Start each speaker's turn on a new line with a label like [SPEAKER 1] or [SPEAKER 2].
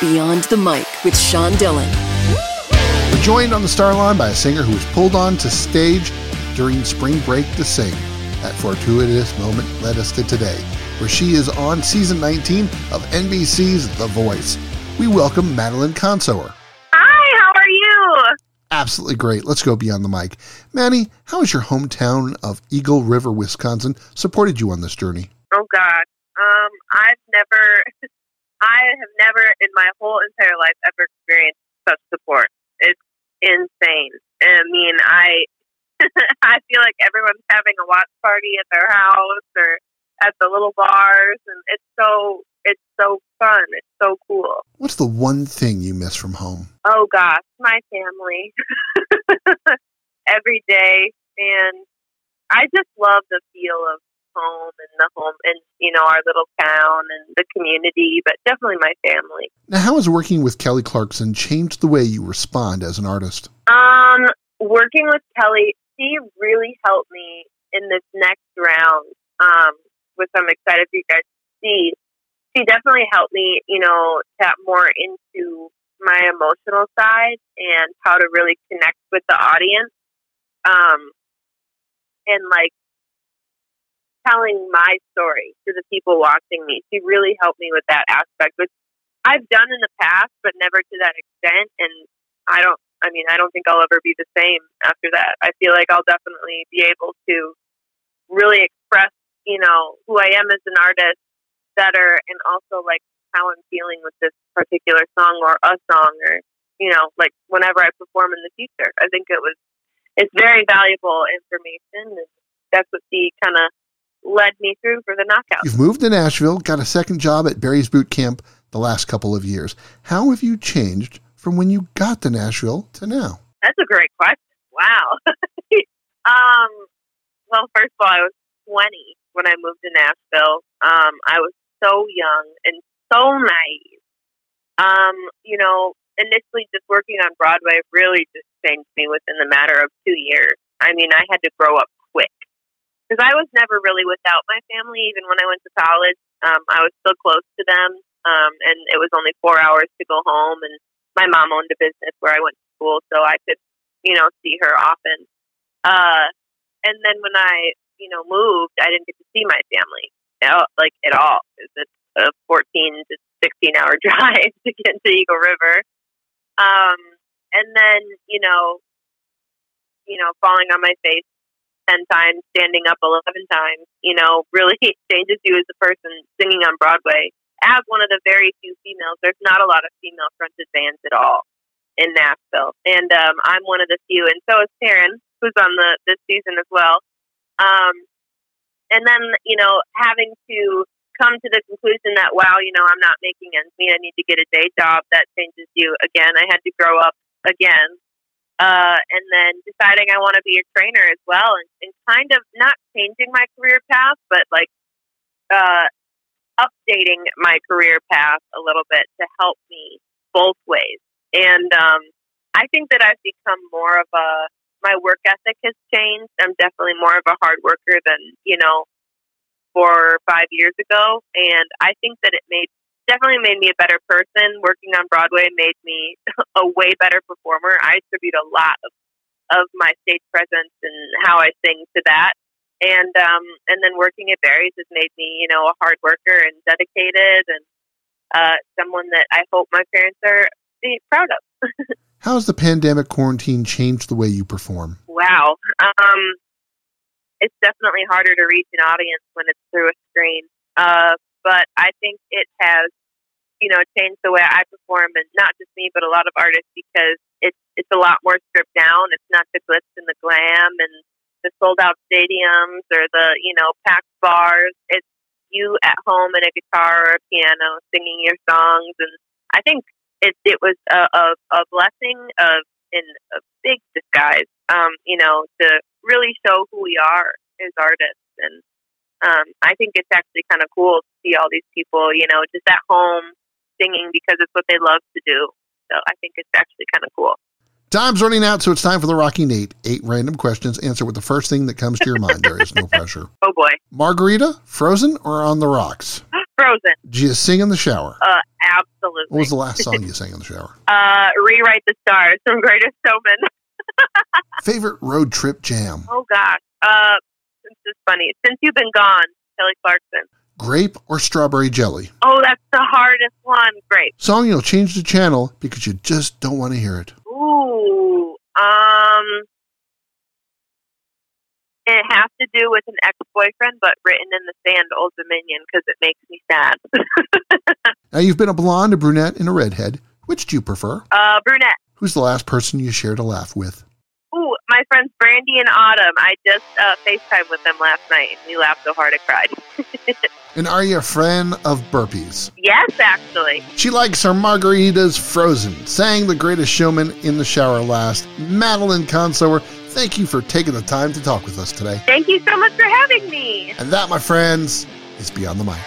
[SPEAKER 1] Beyond the Mic with Sean Dillon.
[SPEAKER 2] We're joined on the star line by a singer who was pulled onto stage during spring break to sing. That fortuitous moment led us to today, where she is on season 19 of NBC's The Voice. We welcome Madeline Consoer.
[SPEAKER 3] Hi, how are you?
[SPEAKER 2] Absolutely great. Let's go beyond the mic. Manny, how has your hometown of Eagle River, Wisconsin supported you on this journey?
[SPEAKER 3] Oh God, um, I've never, I have never in my whole entire life ever experienced such support. It's insane. I mean, I, I feel like everyone's having a watch party at their house or at the little bars, and it's so it's so fun. It's so cool.
[SPEAKER 2] What's the one thing you miss from home?
[SPEAKER 3] Oh gosh, my family every day, and I just love the feel of home and the home and you know our little town and the community, but definitely my family.
[SPEAKER 2] Now, how has working with Kelly Clarkson changed the way you respond as an artist?
[SPEAKER 3] Um, working with Kelly, she really helped me in this next round, um, which I'm excited for you guys to see. She definitely helped me, you know, tap more into my emotional side and how to really connect with the audience. Um, and like telling my story to the people watching me. She really helped me with that aspect, which I've done in the past, but never to that extent. And I don't, I mean, I don't think I'll ever be the same after that. I feel like I'll definitely be able to really express, you know, who I am as an artist better and also like how I'm feeling with this particular song or a song or, you know, like whenever I perform in the future. I think it was, it's very valuable information. And that's what she kind of led me through for the knockout.
[SPEAKER 2] You've moved to Nashville, got a second job at Barry's Boot Camp the last couple of years. How have you changed from when you got to Nashville to now?
[SPEAKER 3] That's a great question. Wow. um, well, first of all, I was 20 when I moved to Nashville. Um, I was so young and so naive. Um, you know, initially just working on Broadway really just changed me within the matter of two years. I mean, I had to grow up because I was never really without my family. Even when I went to college, um, I was still close to them, um, and it was only four hours to go home. And my mom owned a business where I went to school, so I could, you know, see her often. Uh, and then when I, you know, moved, I didn't get to see my family, like at all. It's a 14 to 16 hour drive to get to Eagle River. Um, and then, you know, you know, falling on my face 10 times, standing up 11 times, you know, really changes you as a person singing on Broadway. As one of the very few females, there's not a lot of female fronted bands at all in Nashville. And um, I'm one of the few, and so is Taryn, who's on the this season as well. Um, and then, you know, having to come to the conclusion that, wow, you know, I'm not making ends meet. I need to get a day job. That changes you again. I had to grow up again uh, and then deciding I want to be a trainer as well, and, and kind of not changing my career path, but like uh, updating my career path a little bit to help me both ways. And um, I think that I've become more of a my work ethic has changed. I'm definitely more of a hard worker than you know four or five years ago, and I think that it made definitely made me a better person. Working on Broadway made me a way better performer. I attribute a lot of, of my stage presence and how I sing to that. And um, and then working at Barry's has made me, you know, a hard worker and dedicated, and uh, someone that I hope my parents are proud of.
[SPEAKER 2] How has the pandemic quarantine changed the way you perform?
[SPEAKER 3] Wow, um, it's definitely harder to reach an audience when it's through a screen. Uh, but I think it has, you know, changed the way I perform, and not just me, but a lot of artists because it's it's a lot more stripped down. It's not the glitz and the glam and the sold out stadiums or the you know packed bars. It's you at home and a guitar or a piano singing your songs, and I think it it was a a, a blessing of in a big disguise. Um, you know, to really show who we are as artists and um, I think it's actually kind of cool to see all these people, you know, just at home singing because it's what they love to do. So I think it's actually kind of cool.
[SPEAKER 2] Time's running out, so it's time for the Rocky Nate. Eight random questions. Answer with the first thing that comes to your mind. There is no pressure.
[SPEAKER 3] Oh boy.
[SPEAKER 2] Margarita, frozen or on the rocks?
[SPEAKER 3] Frozen.
[SPEAKER 2] Do you sing in the shower?
[SPEAKER 3] Uh, absolutely.
[SPEAKER 2] What was the last song you sang in the shower?
[SPEAKER 3] Uh, Rewrite the Stars from Greatest Showman.
[SPEAKER 2] Favorite road trip jam?
[SPEAKER 3] Oh gosh. Uh, is funny. Since you've been gone, Kelly Clarkson.
[SPEAKER 2] Grape or strawberry jelly?
[SPEAKER 3] Oh, that's the hardest one. Great.
[SPEAKER 2] Song you'll change the channel because you just don't want to hear it.
[SPEAKER 3] Ooh. Um. It has to do with an ex-boyfriend, but written in the sand, Old Dominion, because it makes me sad.
[SPEAKER 2] Now you've been a blonde, a brunette, and a redhead. Which do you prefer?
[SPEAKER 3] uh, brunette.
[SPEAKER 2] Who's the last person you shared a laugh with?
[SPEAKER 3] My friends Brandy and Autumn. I just uh, FaceTime with them last night, and we laughed so hard I cried.
[SPEAKER 2] And are you a fan of burpees?
[SPEAKER 3] yes, actually.
[SPEAKER 2] She likes her margaritas frozen. Sang the greatest showman in the shower last. Madeline Consoer, thank you for taking the time to talk with us today.
[SPEAKER 3] Thank you so much for having me.
[SPEAKER 2] And that, my friends, is Beyond the Mic.